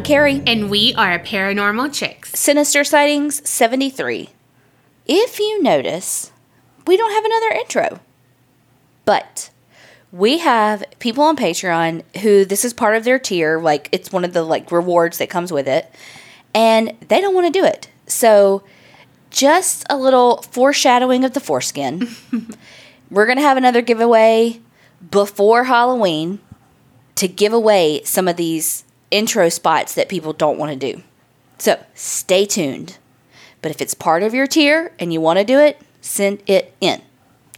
I'm Donna. And I'm Carrie. And we are Paranormal Chicks. Sinister Sightings 73. If you notice, we don't have another intro. But we have people on Patreon who this is part of their tier, like it's one of the like rewards that comes with it, and they don't want to do it. So just a little foreshadowing of the foreskin. We're going to have another giveaway before Halloween to give away some of these intro spots that people don't want to do. So stay tuned. But if it's part of your tier and you want to do it, send it in.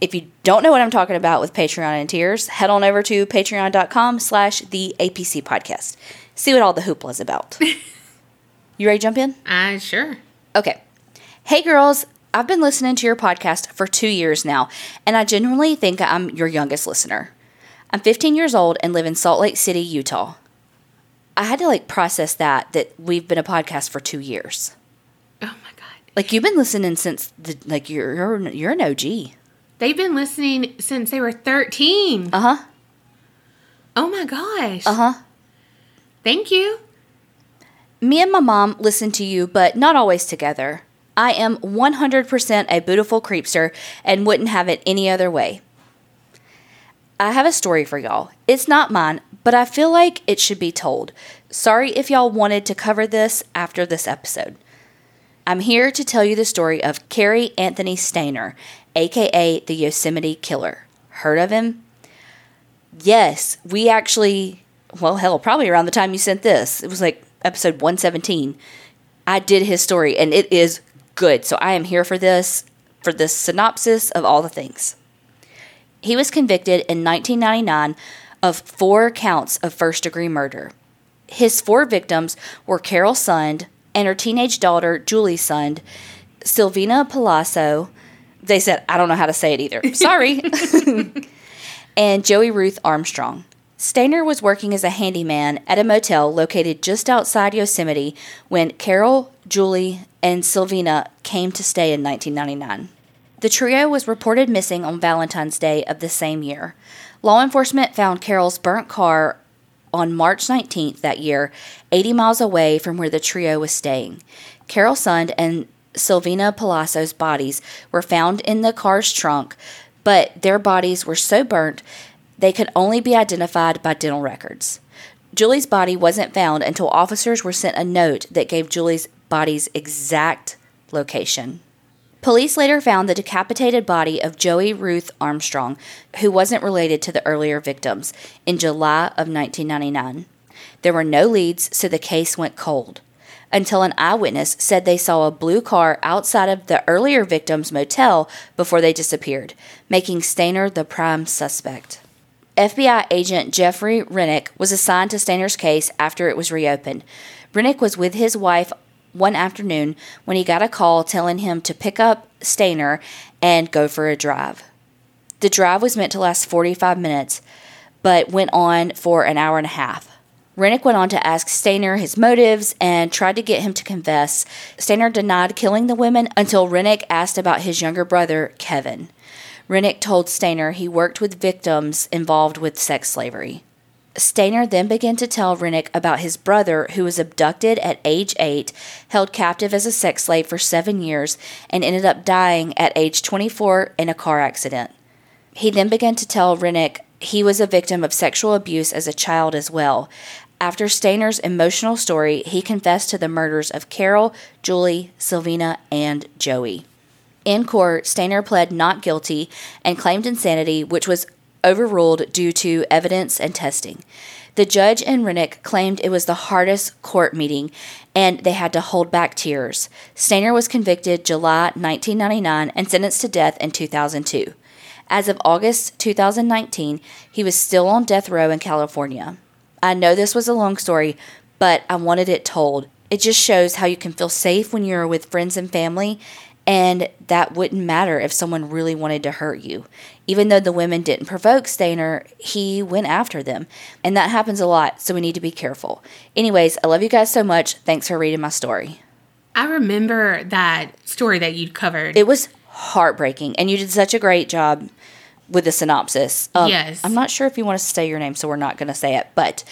If you don't know what I'm talking about with Patreon and tiers, head on over to patreon.com slash the APC podcast. See what all the hoopla is about. you ready to jump in? Uh, sure. Okay. Hey girls, I've been listening to your podcast for two years now, and I genuinely think I'm your youngest listener. I'm 15 years old and live in Salt Lake City, Utah. I had to like process that that we've been a podcast for two years. Oh my god! Like you've been listening since the like you're you're, you're an OG. They've been listening since they were 13. Uh huh. Oh my gosh. Uh huh. Thank you. Me and my mom listen to you, but not always together. I am 100% a beautiful creepster and wouldn't have it any other way. I have a story for y'all. It's not mine, but I feel like it should be told. Sorry if y'all wanted to cover this after this episode. I'm here to tell you the story of Cary Anthony Stayner, aka the Yosemite Killer. Heard of him? Yes, we actually, well, hell, probably around the time you sent this. It was like episode 117. I did his story, and it is good. So I am here for this, for this synopsis of all the things. He was convicted in 1999 of four counts of first degree murder. His four victims were Carol Sund and her teenage daughter, Julie Sund, Silvina Palazzo. They said, I don't know how to say it either. Sorry. and Joie Ruth Armstrong. Stayner was working as a handyman at a motel located just outside Yosemite when Carol, Julie, and Silvina came to stay in 1999. The trio was reported missing on Valentine's Day of the same year. Law enforcement found Carol's burnt car on March 19th that year, 80 miles away from where the trio was staying. Carol Sund and Silvina Palazzo's bodies were found in the car's trunk, but their bodies were so burnt they could only be identified by dental records. Julie's body wasn't found until officers were sent a note that gave Julie's body's exact location. Police later found the decapitated body of Joie Ruth Armstrong, who wasn't related to the earlier victims, in July of 1999. There were no leads, so the case went cold. Until an eyewitness said they saw a blue car outside of the earlier victim's motel before they disappeared, making Stayner the prime suspect. FBI agent Jeffrey Rinek was assigned to Stayner's case after it was reopened. Rinek was with his wife one afternoon when he got a call telling him to pick up Stayner and go for a drive. The drive was meant to last 45 minutes, but went on for an hour and a half. Rinek went on to ask Stayner his motives and tried to get him to confess. Stayner denied killing the women until Rinek asked about his younger brother, Kevin. Rinek told Stayner he worked with victims involved with sex slavery. Stayner then began to tell Rinek about his brother, who was abducted at age 8, held captive as a sex slave for seven years, and ended up dying at age 24 in a car accident. He then began to tell Rinek he was a victim of sexual abuse as a child as well. After Stayner's emotional story, he confessed to the murders of Carol, Julie, Silvina, and Joie. In court, Stayner pled not guilty and claimed insanity, which was overruled due to evidence and testing. The judge and Rinek claimed it was the hardest court meeting and they had to hold back tears. Stayner was convicted July 1999 and sentenced to death in 2002. As of August 2019, he was still on death row in California. I know this was a long story, but I wanted it told. It just shows how you can feel safe when you're with friends and family and that wouldn't matter if someone really wanted to hurt you. Even though the women didn't provoke Stayner, he went after them. And that happens a lot, so we need to be careful. Anyways, I love you guys so much. Thanks for reading my story. I remember that story that you covered. It was heartbreaking, and you did such a great job with the synopsis. Um, yes. I'm not sure if you want to say your name, so we're not going to say it, but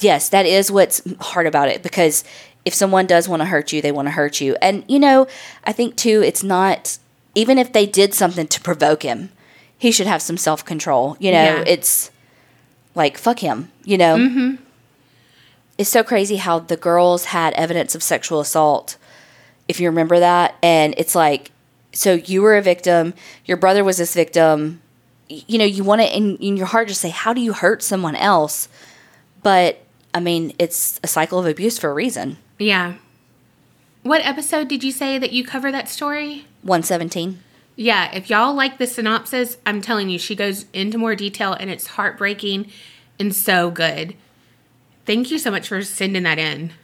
yes, that is what's hard about it because if someone does want to hurt you, they want to hurt you. And, you know, I think too, it's not, even if they did something to provoke him, he should have some self control. You know, Yeah. it's like, fuck him, you know? Mm-hmm. It's so crazy how the girls had evidence of sexual assault, if you remember that. And it's like, so you were a victim, your brother was this victim. You know, you want to, in, in your heart, just say, how do you hurt someone else? But, I mean, it's a cycle of abuse for a reason. Yeah. What episode did you say that you cover that story? 117. Yeah, if y'all like the synopsis, I'm telling you, she goes into more detail and it's heartbreaking and so good. Thank you so much for sending that in.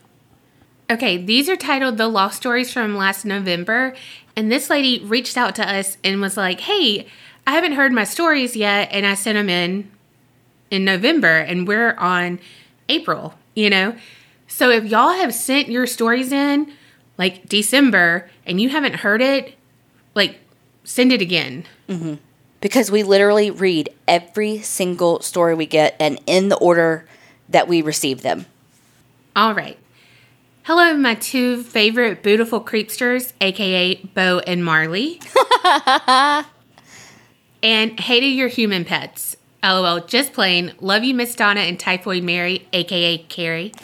Okay, these are titled The Lost Stories from last November. And this lady reached out to us and was like, hey, I haven't heard my stories yet. And I sent them in in November and we're on April, you know? So if y'all have sent your stories in like December and you haven't heard it, like send it again. Mm-hmm. Because we literally read every single story we get and in the order that we receive them. All right. Hello, my two favorite beautiful creepsters, aka Bo and Marley. and hey to your human pets. LOL, just plain. Love you, Miss Donna and Typhoid Mary, aka Carrie.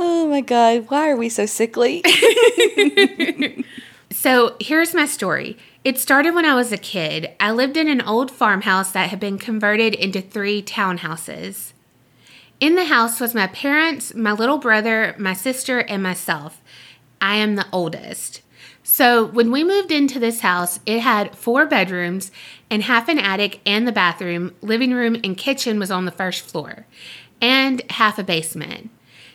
Oh my God, why are we so sickly? So here's my story. It started when I was a kid. I lived in an old farmhouse that had been converted into three townhouses. In the house was my parents, my little brother, my sister, and myself. I am the oldest. So when we moved into this house, it had four bedrooms and half an attic and the bathroom, living room, and kitchen was on the first floor, and half a basement.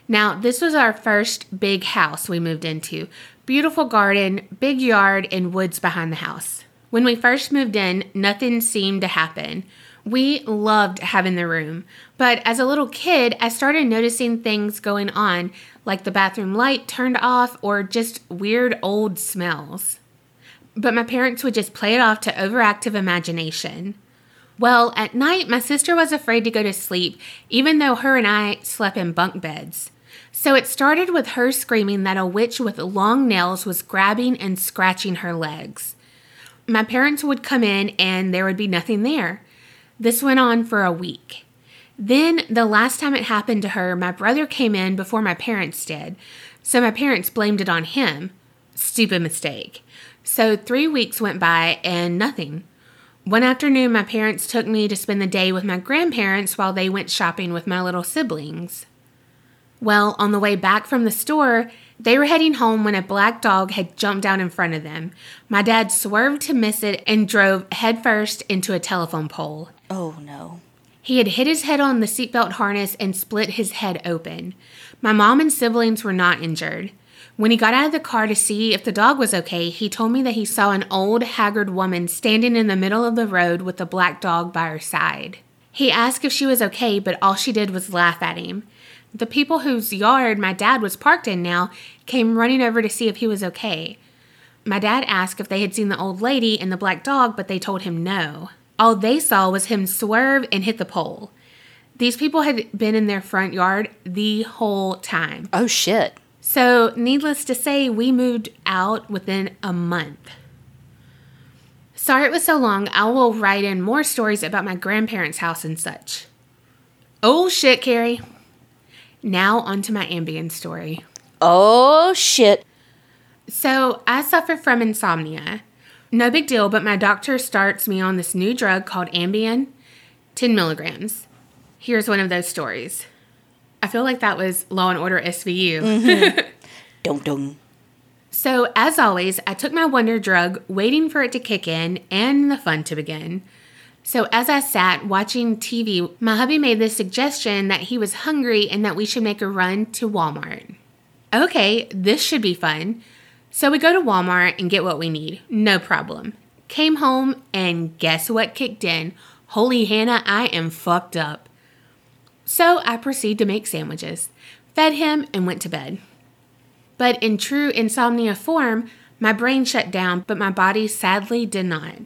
Now, this was our first big house we moved into. Beautiful garden, big yard, and woods behind the house. When we first moved in, nothing seemed to happen. We loved having the room, but as a little kid, I started noticing things going on, like the bathroom light turned off or just weird old smells. But my parents would just play it off to overactive imagination. Well, at night, my sister was afraid to go to sleep, even though her and I slept in bunk beds. So it started with her screaming that a witch with long nails was grabbing and scratching her legs. My parents would come in and there would be nothing there. This went on for a week. Then, the last time it happened to her, my brother came in before my parents did. So my parents blamed it on him. Stupid mistake. So, three weeks went by and nothing. One afternoon, my parents took me to spend the day with my grandparents while they went shopping with my little siblings. Well, on the way back from the store, they were heading home when a black dog had jumped out in front of them. My dad swerved to miss it and drove headfirst into a telephone pole. oh no. He had hit his head on the seatbelt harness and split his head open. My mom and siblings were not injured. When he got out of the car to see if the dog was okay, he told me that he saw an old, haggard woman standing in the middle of the road with a black dog by her side. He asked if she was okay, but all she did was laugh at him. The people whose yard my dad was parked in now came running over to see if he was okay. My dad asked if they had seen the old lady and the black dog, but they told him no. All they saw was him swerve and hit the pole. These people had been in their front yard the whole time. Oh shit. So, needless to say, we moved out within a month. Sorry it was so long. I will write in more stories about my grandparents' house and such. Oh shit, Carrie. Now, on to my Ambien story. Oh shit. So, I suffer from insomnia. No big deal, but my doctor starts me on this new drug called Ambien, 10 milligrams. Here's one of those stories. I feel like that was Law and Order SVU. Mm-hmm. Dum dum. So, as always, I took my wonder drug, waiting for it to kick in and the fun to begin. So, as I sat watching TV, my hubby made this suggestion that he was hungry and that we should make a run to Walmart. Okay, this should be fun. So, we go to Walmart and get what we need. No problem. Came home and guess what kicked in? Holy Hannah, I am fucked up. So, I proceed to make sandwiches, fed him, and went to bed. But in true insomnia form, my brain shut down, but my body sadly did not.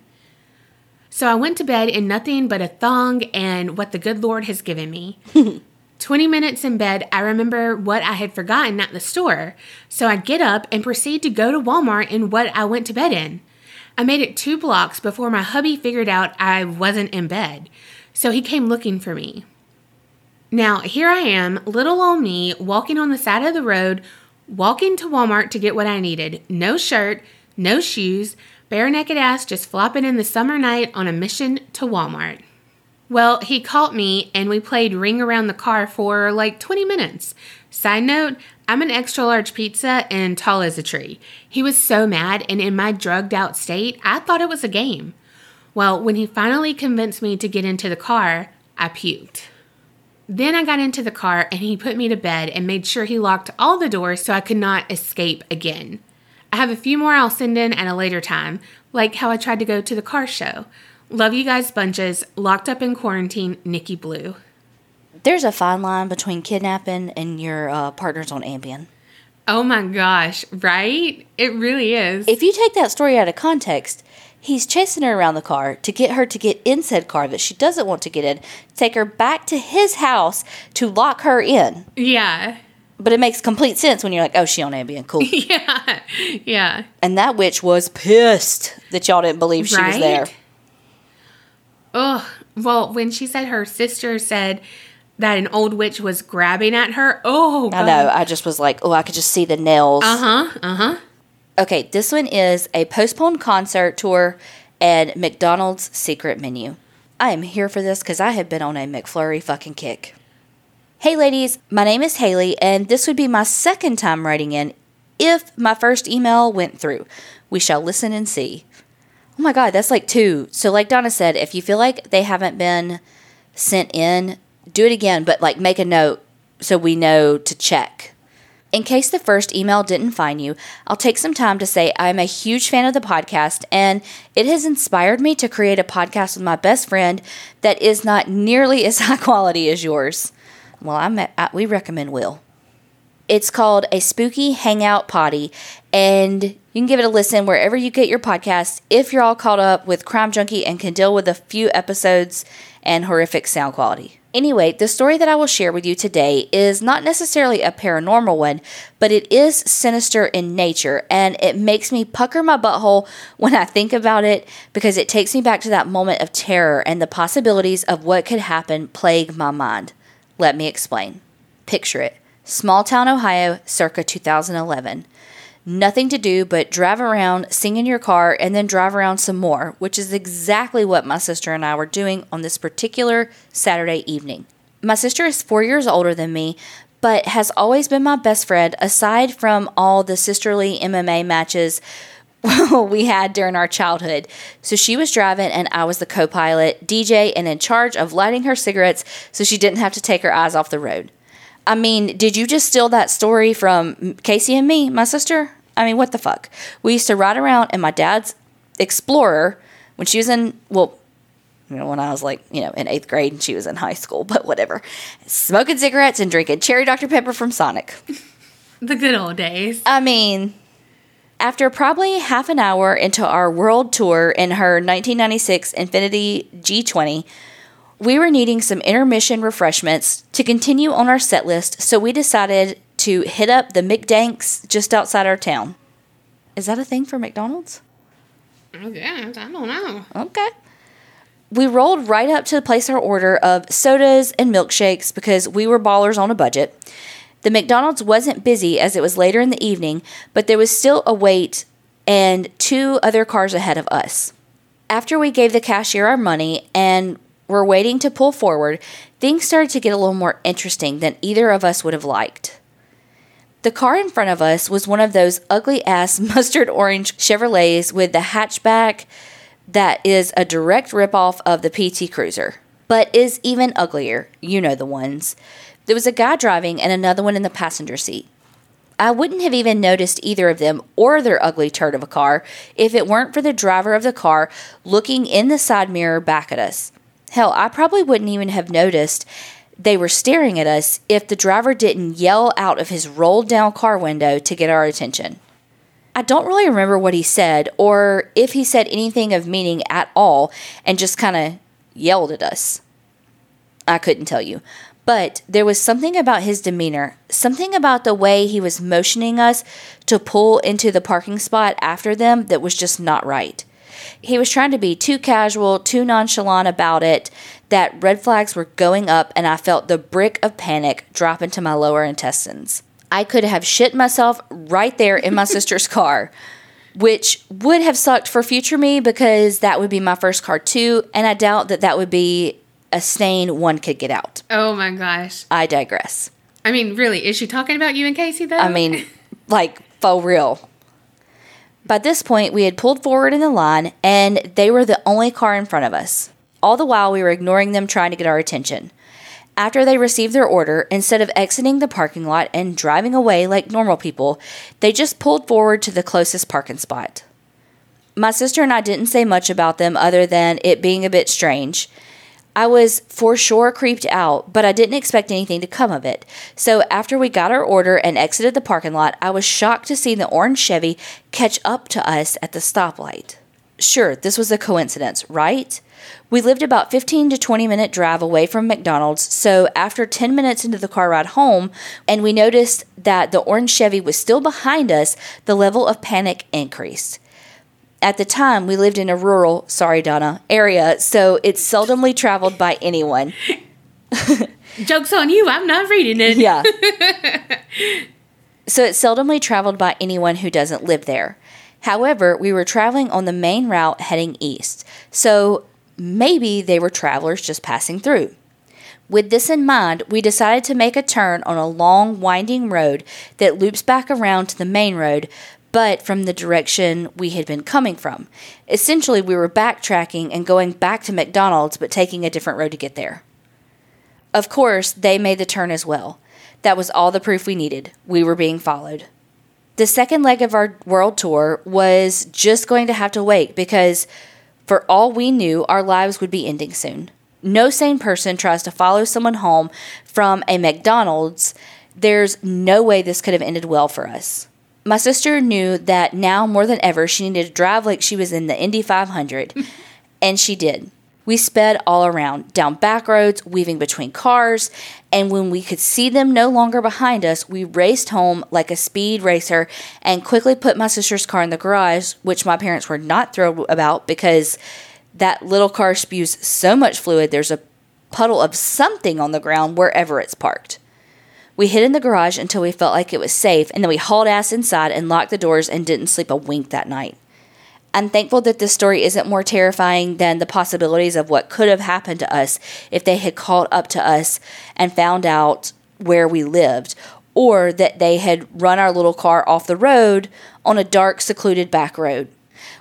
So I went to bed in nothing but a thong and what the good Lord has given me. 20 minutes in bed, I remember what I had forgotten at the store. So I get up and proceed to go to Walmart in what I went to bed in. I made it two blocks before my hubby figured out I wasn't in bed. So he came looking for me. Now, here I am, little old me, walking on the side of the road, walking to Walmart to get what I needed. No shirt, no shoes, bare naked ass just flopping in the summer night on a mission to Walmart. Well, he caught me and we played ring around the car for like 20 minutes. Side note, I'm an extra large pizza and tall as a tree. He was so mad, and in my drugged out state, I thought it was a game. Well, when he finally convinced me to get into the car, I puked. Then I got into the car and he put me to bed and made sure he locked all the doors so I could not escape again. I have a few more I'll send in at a later time, like how I tried to go to the car show. Love you guys bunches. Locked up in quarantine, Nikki Blue. There's a fine line between kidnapping and your uh, partners on Ambien. Oh my gosh, right? It really is. If you take that story out of context, he's chasing her around the car to get her to get in said car that she doesn't want to get in, take her back to his house to lock her in. yeah. But it makes complete sense when you're like, oh, she on Ambien, cool. Yeah. Yeah. and that witch was pissed that y'all didn't believe she was there. Oh, well, when she said her sister said that an old witch was grabbing at her, oh, I know. I just was like, oh, I could just see the nails. Uh huh. Uh huh. Okay, this one is a postponed concert tour and McDonald's secret menu. I am here for this because I have been on a McFlurry fucking kick. Hey, ladies, my name is Haley, and this would be my second time writing in if my first email went through. We shall listen and see. Oh my God, that's like two. So, like Donna said, if you feel like they haven't been sent in, do it again, but like make a note so we know to check. In case the first email didn't find you, I'll take some time to say I'm a huge fan of the podcast and it has inspired me to create a podcast with my best friend that is not nearly as high quality as yours. Well, I'm I, we recommend Will. It's called a spooky hangout potty, and you can give it a listen wherever you get your podcasts if you're all caught up with Crime Junkie and can deal with a few episodes and horrific sound quality. Anyway, the story that I will share with you today is not necessarily a paranormal one, but it is sinister in nature, and it makes me pucker my butthole when I think about it because it takes me back to that moment of terror and the possibilities of what could happen plague my mind. Let me explain. Picture it small town Ohio, circa 2011. Nothing to do but drive around, sing in your car, and then drive around some more, which is exactly what my sister and I were doing on this particular Saturday evening. My sister is four years older than me, but has always been my best friend aside from all the sisterly MMA matches we had during our childhood. So she was driving and I was the co pilot, DJ, and in charge of lighting her cigarettes so she didn't have to take her eyes off the road. I mean, did you just steal that story from Casey and me, my sister? I mean, what the fuck? We used to ride around in my dad's Explorer when she was in, well, you know, when I was like, you know, in eighth grade and she was in high school, but whatever. Smoking cigarettes and drinking cherry Dr. Pepper from Sonic. The good old days. I mean, after probably half an hour into our world tour in her 1996 Infiniti G20, we were needing some intermission refreshments to continue on our set list, so we decided to hit up the McDanks just outside our town. Is that a thing for McDonald's? Oh, I guess. I don't know. Okay. We rolled right up to the place our order of sodas and milkshakes because we were ballers on a budget. The McDonald's wasn't busy as it was later in the evening, but there was still a wait and two other cars ahead of us. After we gave the cashier our money and were waiting to pull forward, things started to get a little more interesting than either of us would have liked. The car in front of us was one of those ugly ass mustard orange Chevrolets with the hatchback that is a direct ripoff of the PT Cruiser, but is even uglier. You know the ones. There was a guy driving and another one in the passenger seat. I wouldn't have even noticed either of them or their ugly turd of a car if it weren't for the driver of the car looking in the side mirror back at us. Hell, I probably wouldn't even have noticed they were staring at us if the driver didn't yell out of his rolled down car window to get our attention. I don't really remember what he said or if he said anything of meaning at all and just kind of yelled at us. I couldn't tell you. But there was something about his demeanor, something about the way he was motioning us to pull into the parking spot after them that was just not right. He was trying to be too casual, too nonchalant about it, that red flags were going up, and I felt the brick of panic drop into my lower intestines. I could have shit myself right there in my sister's car, which would have sucked for future me because that would be my first car too, and I doubt that that would be a stain one could get out. Oh my gosh. I digress. I mean, really, is she talking about you and Casey though? I mean, like, for real. By this point, we had pulled forward in the line, and they were the only car in front of us. All the while, we were ignoring them, trying to get our attention. After they received their order, instead of exiting the parking lot and driving away like normal people, they just pulled forward to the closest parking spot. My sister and I didn't say much about them other than it being a bit strange. I was for sure creeped out, but I didn't expect anything to come of it. So after we got our order and exited the parking lot, I was shocked to see the orange Chevy catch up to us at the stoplight. Sure, this was a coincidence, right? We lived about 15 to 20 minute drive away from McDonald's, so after 10 minutes into the car ride home, and we noticed that the orange Chevy was still behind us, the level of panic increased. At the time, we lived in a rural, sorry, Donna, area, so it's seldomly traveled by anyone. Joke's on you, I'm not reading it. Yeah. so it's seldomly traveled by anyone who doesn't live there. However, we were traveling on the main route heading east, so maybe they were travelers just passing through. With this in mind, we decided to make a turn on a long, winding road that loops back around to the main road, but from the direction we had been coming from. Essentially, we were backtracking and going back to McDonald's, but taking a different road to get there. Of course, they made the turn as well. That was all the proof we needed. We were being followed. The second leg of our world tour was just going to have to wait because, for all we knew, our lives would be ending soon. No sane person tries to follow someone home from a McDonald's. There's no way this could have ended well for us. My sister knew that now more than ever she needed to drive like she was in the Indy 500, and she did. We sped all around, down back roads, weaving between cars, and when we could see them no longer behind us, we raced home like a speed racer and quickly put my sister's car in the garage, which my parents were not thrilled about because that little car spews so much fluid, there's a puddle of something on the ground wherever it's parked. We hid in the garage until we felt like it was safe, and then we hauled ass inside and locked the doors and didn't sleep a wink that night. I'm thankful that this story isn't more terrifying than the possibilities of what could have happened to us if they had called up to us and found out where we lived, or that they had run our little car off the road on a dark, secluded back road.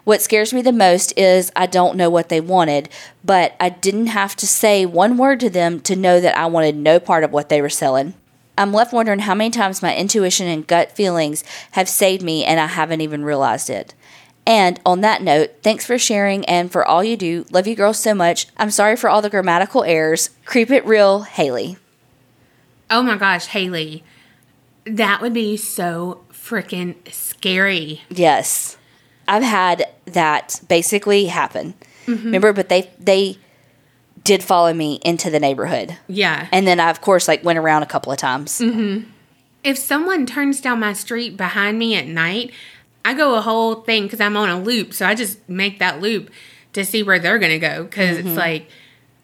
What scares me the most is I don't know what they wanted, but I didn't have to say one word to them to know that I wanted no part of what they were selling. I'm left wondering how many times my intuition and gut feelings have saved me and I haven't even realized it. And on that note, thanks for sharing and for all you do. Love you girls so much. I'm sorry for all the grammatical errors. Creep it real, Haley. Oh my gosh, Haley. That would be so freaking scary. Yes. I've had that basically happen. Mm-hmm. Remember, but they they did follow me into the neighborhood. Yeah. And then I, of course, like went around a couple of times. Mm-hmm. If someone turns down my street behind me at night, I go a whole thing because I'm on a loop. So I just make that loop to see where they're going to go because mm-hmm. it's like,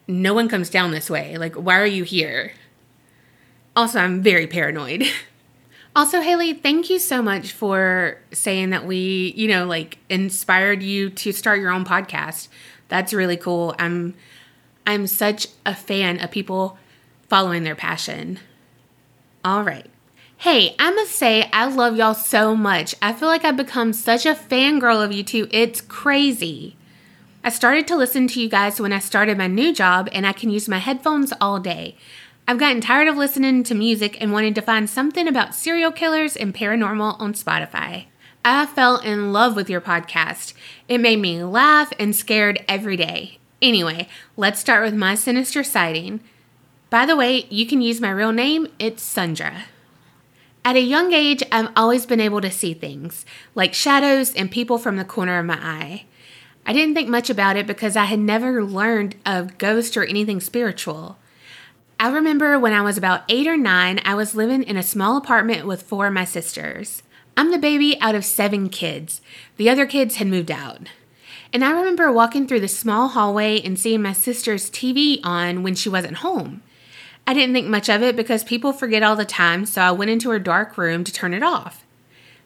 no one comes down this way. Like, why are you here? Also, I'm very paranoid. also, Haley, thank you so much for saying that we, you know, like inspired you to start your own podcast. That's really cool. I'm I'm such a fan of people following their passion. All right. Hey, I must say, I love y'all so much. I feel like I've become such a fangirl of you two. It's crazy. I started to listen to you guys when I started my new job, and I can use my headphones all day. I've gotten tired of listening to music and wanted to find something about serial killers and paranormal on Spotify. I fell in love with your podcast. It made me laugh and scared every day. Anyway, let's start with my sinister sighting. By the way, you can use my real name, it's Sundra. At a young age, I've always been able to see things, like shadows and people from the corner of my eye. I didn't think much about it because I had never learned of ghosts or anything spiritual. I remember when I was about eight or nine, I was living in a small apartment with four of my sisters. I'm the baby out of seven kids. The other kids had moved out. And I remember walking through the small hallway and seeing my sister's TV on when she wasn't home. I didn't think much of it because people forget all the time, so I went into her dark room to turn it off.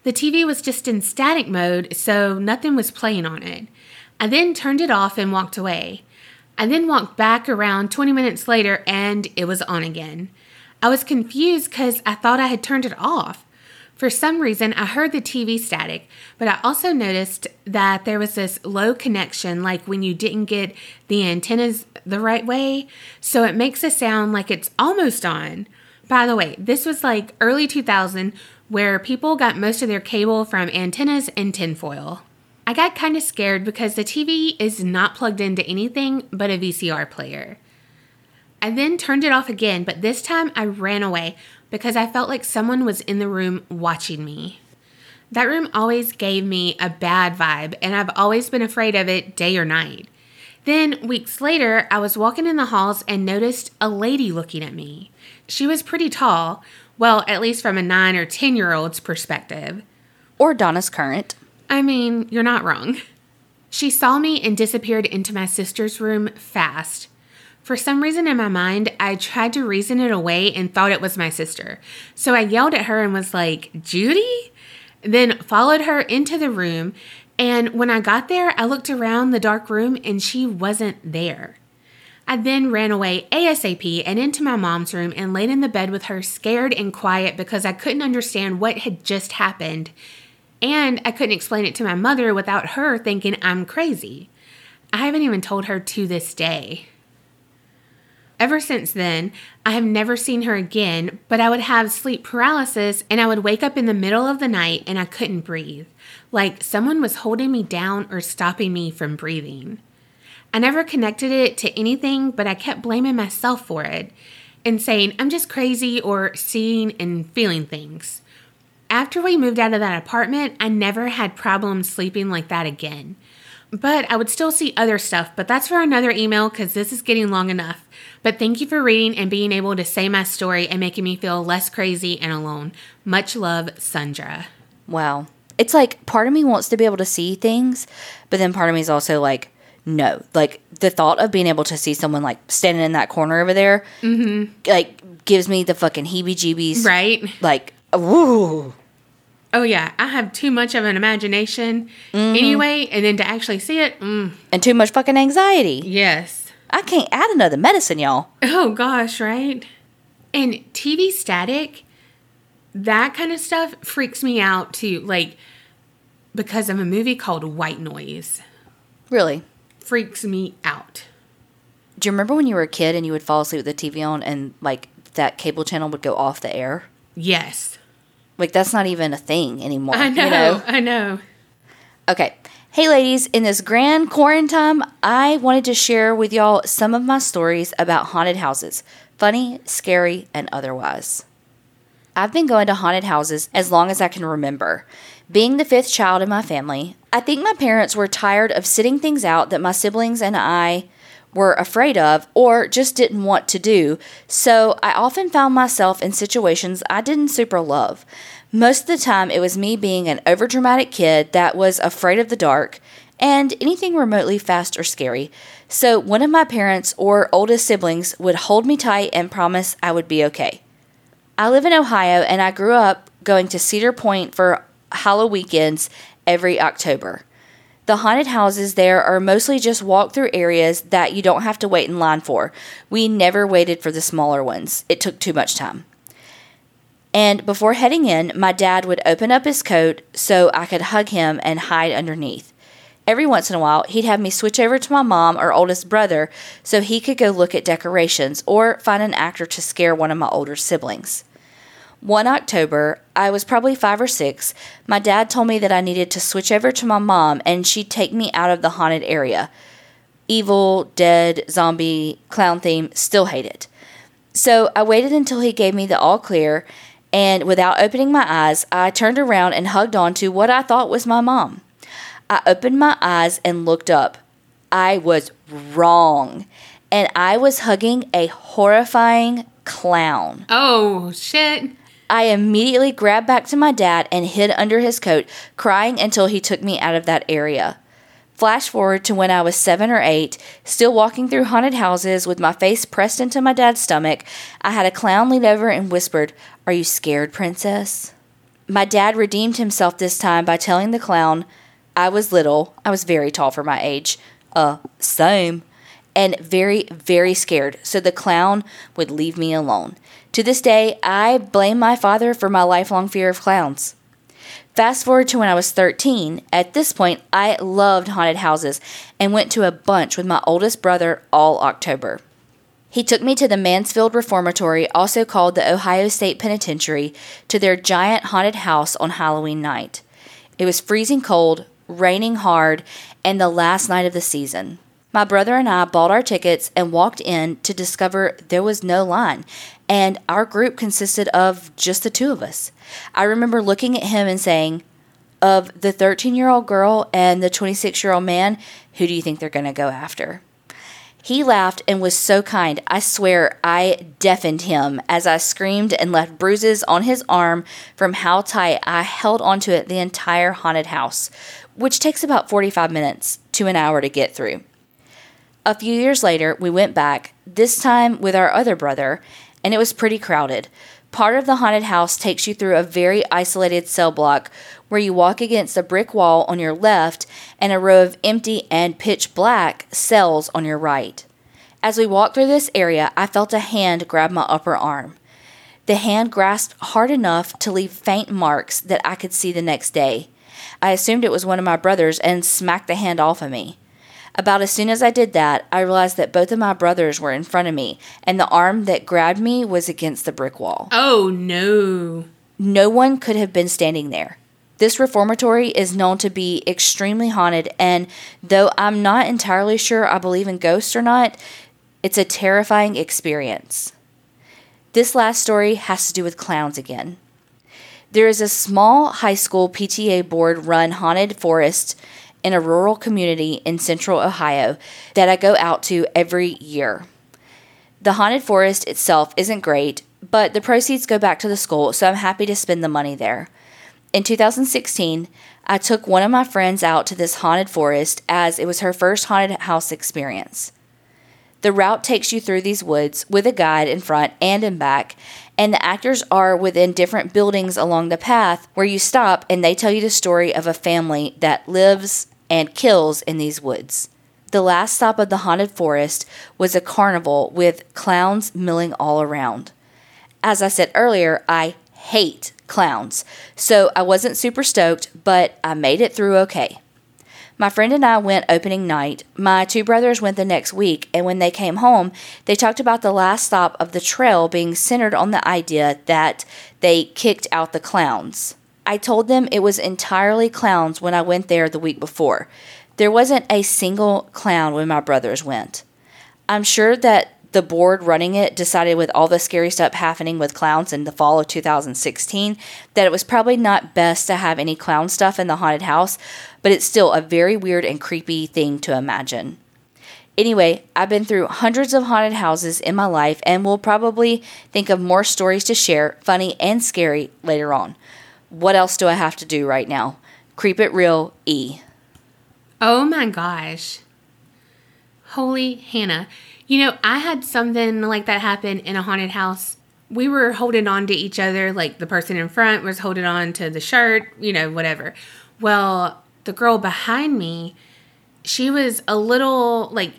The TV was just in static mode, so nothing was playing on it. I then turned it off and walked away. I then walked back around 20 minutes later and it was on again. I was confused because I thought I had turned it off. For some reason, I heard the TV static, but I also noticed that there was this low connection, like when you didn't get the antennas the right way. So it makes a sound like it's almost on. By the way, this was like early 2000 where people got most of their cable from antennas and tinfoil. I got kind of scared because the TV is not plugged into anything but a VCR player. I then turned it off again, but this time I ran away because I felt like someone was in the room watching me. That room always gave me a bad vibe, and I've always been afraid of it day or night. Then, weeks later, I was walking in the halls and noticed a lady looking at me. She was pretty tall, well, at least from a 9 or 10 year old's perspective. Or Donna's current. I mean, you're not wrong. She saw me and disappeared into my sister's room fast. For some reason in my mind, I tried to reason it away and thought it was my sister. So I yelled at her and was like, Judy? Then followed her into the room. And when I got there, I looked around the dark room and she wasn't there. I then ran away ASAP and into my mom's room and laid in the bed with her, scared and quiet because I couldn't understand what had just happened. And I couldn't explain it to my mother without her thinking I'm crazy. I haven't even told her to this day. Ever since then, I have never seen her again, but I would have sleep paralysis and I would wake up in the middle of the night and I couldn't breathe, like someone was holding me down or stopping me from breathing. I never connected it to anything, but I kept blaming myself for it and saying I'm just crazy or seeing and feeling things. After we moved out of that apartment, I never had problems sleeping like that again. But I would still see other stuff, but that's for another email because this is getting long enough. But thank you for reading and being able to say my story and making me feel less crazy and alone. Much love, Sandra. Wow. It's like part of me wants to be able to see things, but then part of me is also like, no. Like the thought of being able to see someone like standing in that corner over there, mm-hmm. like gives me the fucking heebie jeebies. Right? Like, woo. Oh, yeah. I have too much of an imagination mm-hmm. anyway, and then to actually see it, mm. and too much fucking anxiety. Yes. I can't add another medicine, y'all. Oh gosh, right? And TV static, that kind of stuff freaks me out too. Like because of a movie called White Noise. Really? Freaks me out. Do you remember when you were a kid and you would fall asleep with the TV on and like that cable channel would go off the air? Yes. Like that's not even a thing anymore. I know. You know? I know. Okay. Hey, ladies, in this grand quarantine, I wanted to share with y'all some of my stories about haunted houses funny, scary, and otherwise. I've been going to haunted houses as long as I can remember. Being the fifth child in my family, I think my parents were tired of sitting things out that my siblings and I were afraid of or just didn't want to do, so I often found myself in situations I didn't super love. Most of the time, it was me being an overdramatic kid that was afraid of the dark and anything remotely fast or scary. So, one of my parents or oldest siblings would hold me tight and promise I would be okay. I live in Ohio and I grew up going to Cedar Point for Halloween weekends every October. The haunted houses there are mostly just walk through areas that you don't have to wait in line for. We never waited for the smaller ones, it took too much time. And before heading in, my dad would open up his coat so I could hug him and hide underneath. Every once in a while, he'd have me switch over to my mom or oldest brother so he could go look at decorations or find an actor to scare one of my older siblings. One October, I was probably five or six, my dad told me that I needed to switch over to my mom and she'd take me out of the haunted area. Evil, dead, zombie, clown theme, still hate it. So I waited until he gave me the all clear And without opening my eyes, I turned around and hugged on to what I thought was my mom. I opened my eyes and looked up. I was wrong. And I was hugging a horrifying clown. Oh, shit. I immediately grabbed back to my dad and hid under his coat, crying until he took me out of that area. Flash forward to when I was seven or eight, still walking through haunted houses with my face pressed into my dad's stomach. I had a clown lean over and whispered, Are you scared, princess? My dad redeemed himself this time by telling the clown, I was little, I was very tall for my age, uh, same, and very, very scared, so the clown would leave me alone. To this day, I blame my father for my lifelong fear of clowns. Fast forward to when I was 13. At this point, I loved haunted houses and went to a bunch with my oldest brother all October. He took me to the Mansfield Reformatory, also called the Ohio State Penitentiary, to their giant haunted house on Halloween night. It was freezing cold, raining hard, and the last night of the season. My brother and I bought our tickets and walked in to discover there was no line, and our group consisted of just the two of us. I remember looking at him and saying, Of the 13 year old girl and the 26 year old man, who do you think they're going to go after? He laughed and was so kind. I swear I deafened him as I screamed and left bruises on his arm from how tight I held onto it the entire haunted house, which takes about 45 minutes to an hour to get through. A few years later, we went back, this time with our other brother, and it was pretty crowded. Part of the haunted house takes you through a very isolated cell block where you walk against a brick wall on your left and a row of empty and pitch black cells on your right. As we walked through this area, I felt a hand grab my upper arm. The hand grasped hard enough to leave faint marks that I could see the next day. I assumed it was one of my brothers and smacked the hand off of me. About as soon as I did that, I realized that both of my brothers were in front of me, and the arm that grabbed me was against the brick wall. Oh, no. No one could have been standing there. This reformatory is known to be extremely haunted, and though I'm not entirely sure I believe in ghosts or not, it's a terrifying experience. This last story has to do with clowns again. There is a small high school PTA board run haunted forest in a rural community in central Ohio that I go out to every year. The haunted forest itself isn't great, but the proceeds go back to the school, so I'm happy to spend the money there. In 2016, I took one of my friends out to this haunted forest as it was her first haunted house experience. The route takes you through these woods with a guide in front and in back, and the actors are within different buildings along the path where you stop and they tell you the story of a family that lives and kills in these woods. The last stop of the haunted forest was a carnival with clowns milling all around. As I said earlier, I hate clowns, so I wasn't super stoked, but I made it through okay. My friend and I went opening night. My two brothers went the next week, and when they came home, they talked about the last stop of the trail being centered on the idea that they kicked out the clowns. I told them it was entirely clowns when I went there the week before. There wasn't a single clown when my brothers went. I'm sure that the board running it decided with all the scary stuff happening with clowns in the fall of 2016 that it was probably not best to have any clown stuff in the haunted house, but it's still a very weird and creepy thing to imagine. Anyway, I've been through hundreds of haunted houses in my life and will probably think of more stories to share, funny and scary, later on. What else do I have to do right now? Creep it real, E. Oh my gosh. Holy Hannah. You know, I had something like that happen in a haunted house. We were holding on to each other, like the person in front was holding on to the shirt, you know, whatever. Well, the girl behind me, she was a little, like,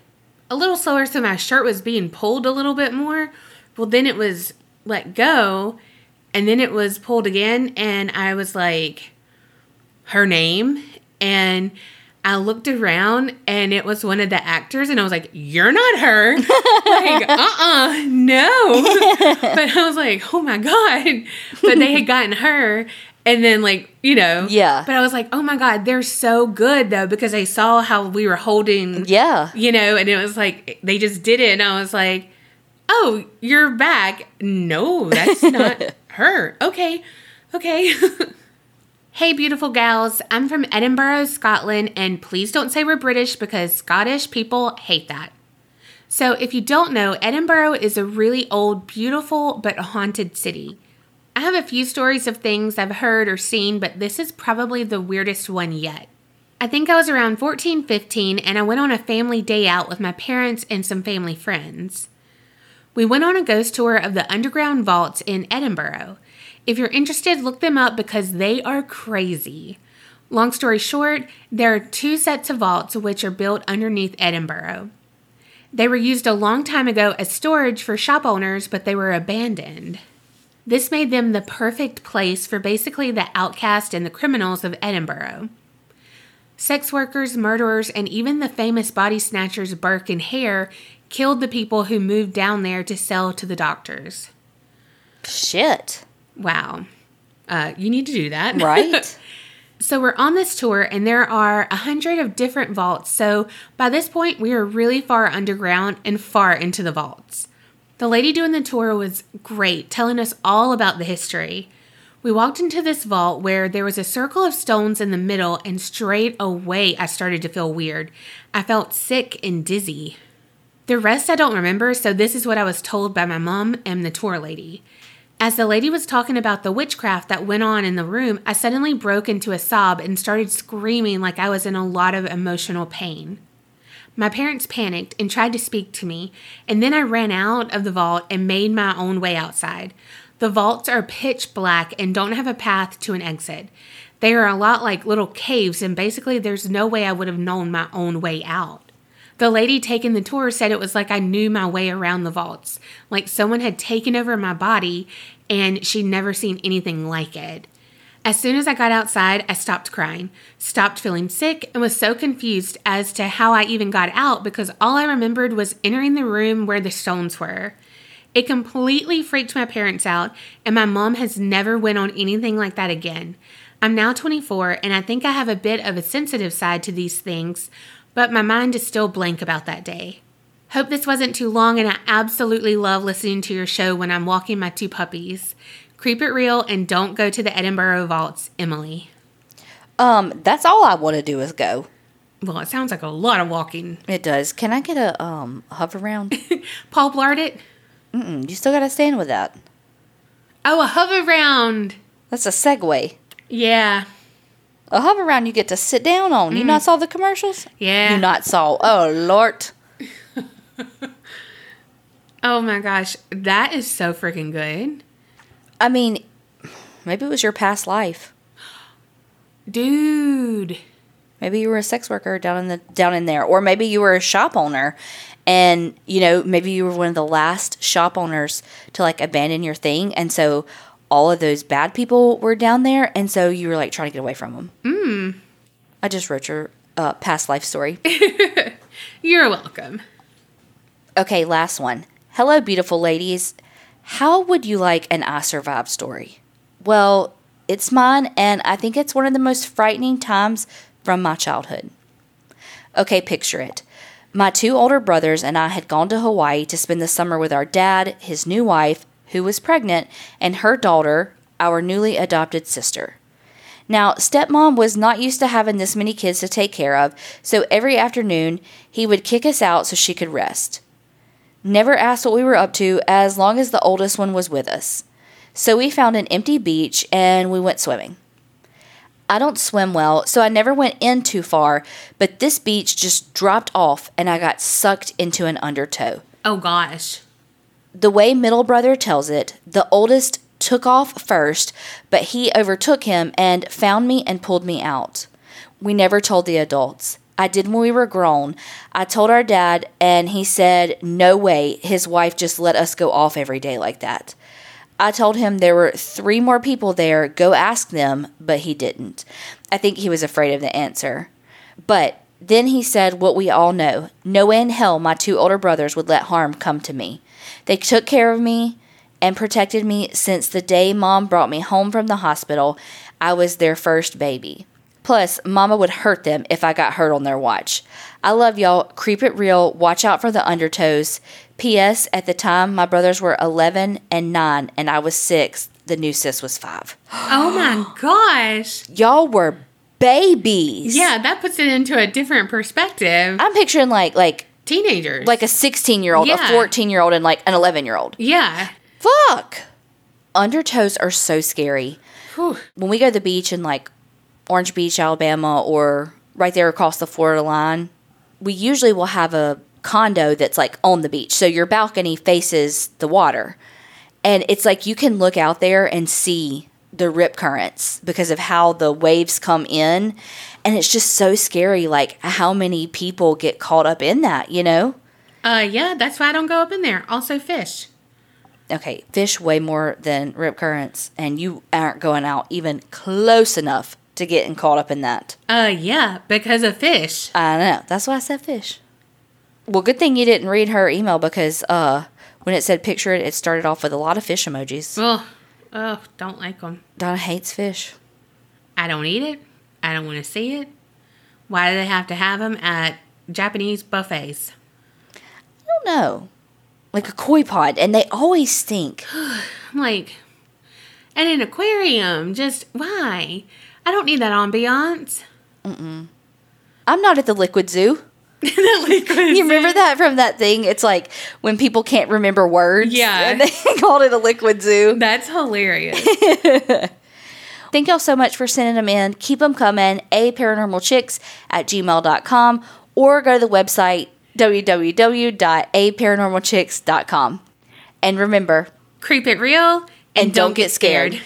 a little slower, so my shirt was being pulled a little bit more. Well, then it was let go, and then it was pulled again, and I was like, her name. And I looked around and it was one of the actors, and I was like, You're not her. like, uh uh-uh, uh, no. but I was like, Oh my God. But they had gotten her. And then, like, you know. Yeah. But I was like, oh my God, they're so good, though, because I saw how we were holding. Yeah. You know, and it was like, they just did it. And I was like, oh, you're back. No, that's not her. Okay. Okay. Hey, beautiful gals. I'm from Edinburgh, Scotland, and please don't say we're British because Scottish people hate that. So, if you don't know, Edinburgh is a really old, beautiful, but haunted city. I have a few stories of things I've heard or seen, but this is probably the weirdest one yet. I think I was around 14, 15, and I went on a family day out with my parents and some family friends. We went on a ghost tour of the underground vaults in Edinburgh. If you're interested, look them up because they are crazy. Long story short, there are two sets of vaults which are built underneath Edinburgh. They were used a long time ago as storage for shop owners, but they were abandoned. This made them the perfect place for basically the outcast and the criminals of Edinburgh. Sex workers, murderers, and even the famous body snatchers Burke and Hare killed the people who moved down there to sell to the doctors. Shit. Wow. Uh, you need to do that. Right? so we're on this tour, and there are a hundred of different vaults. So by this point, we are really far underground and far into the vaults. The lady doing the tour was great, telling us all about the history. We walked into this vault where there was a circle of stones in the middle, and straight away I started to feel weird. I felt sick and dizzy. The rest I don't remember, so this is what I was told by my mom and the tour lady. As the lady was talking about the witchcraft that went on in the room, I suddenly broke into a sob and started screaming like I was in a lot of emotional pain. My parents panicked and tried to speak to me, and then I ran out of the vault and made my own way outside. The vaults are pitch black and don't have a path to an exit. They are a lot like little caves, and basically, there's no way I would have known my own way out. The lady taking the tour said it was like I knew my way around the vaults, like someone had taken over my body and she'd never seen anything like it. As soon as I got outside, I stopped crying, stopped feeling sick, and was so confused as to how I even got out because all I remembered was entering the room where the stones were. It completely freaked my parents out, and my mom has never went on anything like that again. I'm now 24, and I think I have a bit of a sensitive side to these things, but my mind is still blank about that day. Hope this wasn't too long, and I absolutely love listening to your show when I'm walking my two puppies. Creep it real and don't go to the Edinburgh Vaults, Emily. Um, that's all I want to do is go. Well, it sounds like a lot of walking. It does. Can I get a um Hoveround? Paul Blart it? Mm-mm, you still got to stand with that. Oh, a Hoveround. That's a segue. Yeah. A Hoveround you get to sit down on. You mm. not saw the commercials? Yeah. You not saw. Oh, Lord. Oh my gosh, that is so freaking good. I mean, maybe it was your past life. Dude. Maybe you were a sex worker down in the down in there, or maybe you were a shop owner, and you know maybe you were one of the last shop owners to like abandon your thing, and so all of those bad people were down there, and so you were like trying to get away from them. Mm. I just wrote your uh, past life story. You're welcome. okay, last one. Hello, beautiful ladies. How would you like an I survived story? Well, it's mine, and I think it's one of the most frightening times from my childhood. Okay, picture it. My two older brothers and I had gone to Hawaii to spend the summer with our dad, his new wife, who was pregnant, and her daughter, our newly adopted sister. Now, stepmom was not used to having this many kids to take care of, so every afternoon he would kick us out so she could rest. Never asked what we were up to as long as the oldest one was with us. So we found an empty beach and we went swimming. I don't swim well, so I never went in too far, but this beach just dropped off and I got sucked into an undertow. Oh gosh. The way middle brother tells it, the oldest took off first, but he overtook him and found me and pulled me out. We never told the adults. I did when we were grown. I told our dad, and he said, No way, his wife just let us go off every day like that. I told him there were three more people there, go ask them, but he didn't. I think he was afraid of the answer. But then he said what we all know no way in hell my two older brothers would let harm come to me. They took care of me and protected me since the day mom brought me home from the hospital. I was their first baby. Plus, mama would hurt them if I got hurt on their watch. I love y'all. Creep it real. Watch out for the undertows. P.S. At the time, my brothers were 11 and 9, and I was 6. the new sis was five. Oh my gosh. Y'all were babies. Yeah, that puts it into a different perspective. I'm picturing like like Teenagers. like a 16 year old, a 14 year old, and like an 11 year old. yeah. Fuck. Undertows are so scary. Whew. When we go to the beach in like Orange Beach, Alabama, or right there across the Florida line, we usually will have a condo that's like on the beach. So your balcony faces the water. And it's like you can look out there and see the rip currents because of how the waves come in. And it's just so scary, like how many people get caught up in that, you know? Uh, yeah, that's why I don't go up in there. Also, fish. okay, fish way more than rip currents, and you aren't going out even close enough to getting caught up in that. Uh, yeah, because of fish. I know. That's why I said fish. Well, good thing you didn't read her email because uh, when it said picture it, it started off with a lot of fish emojis. Oh, oh, don't like them. Donna hates fish. I don't eat it. I don't want to see it. Why do they have to have them at Japanese buffets? I don't know. Like a koi pod, and they always stink. I'm like, and an aquarium. Just why? I don't need that ambiance. I'm not at the liquid zoo. the liquid. You remember that from that thing? It's like when people can't remember words. Yeah. And they called it a liquid zoo. That's hilarious. Thank y'all so much for sending them in. Keep them coming. A paranormalchicks at gmail.com or go to the website www.aparanormalchicks.com. And remember, Creep it real and, and don't get scared.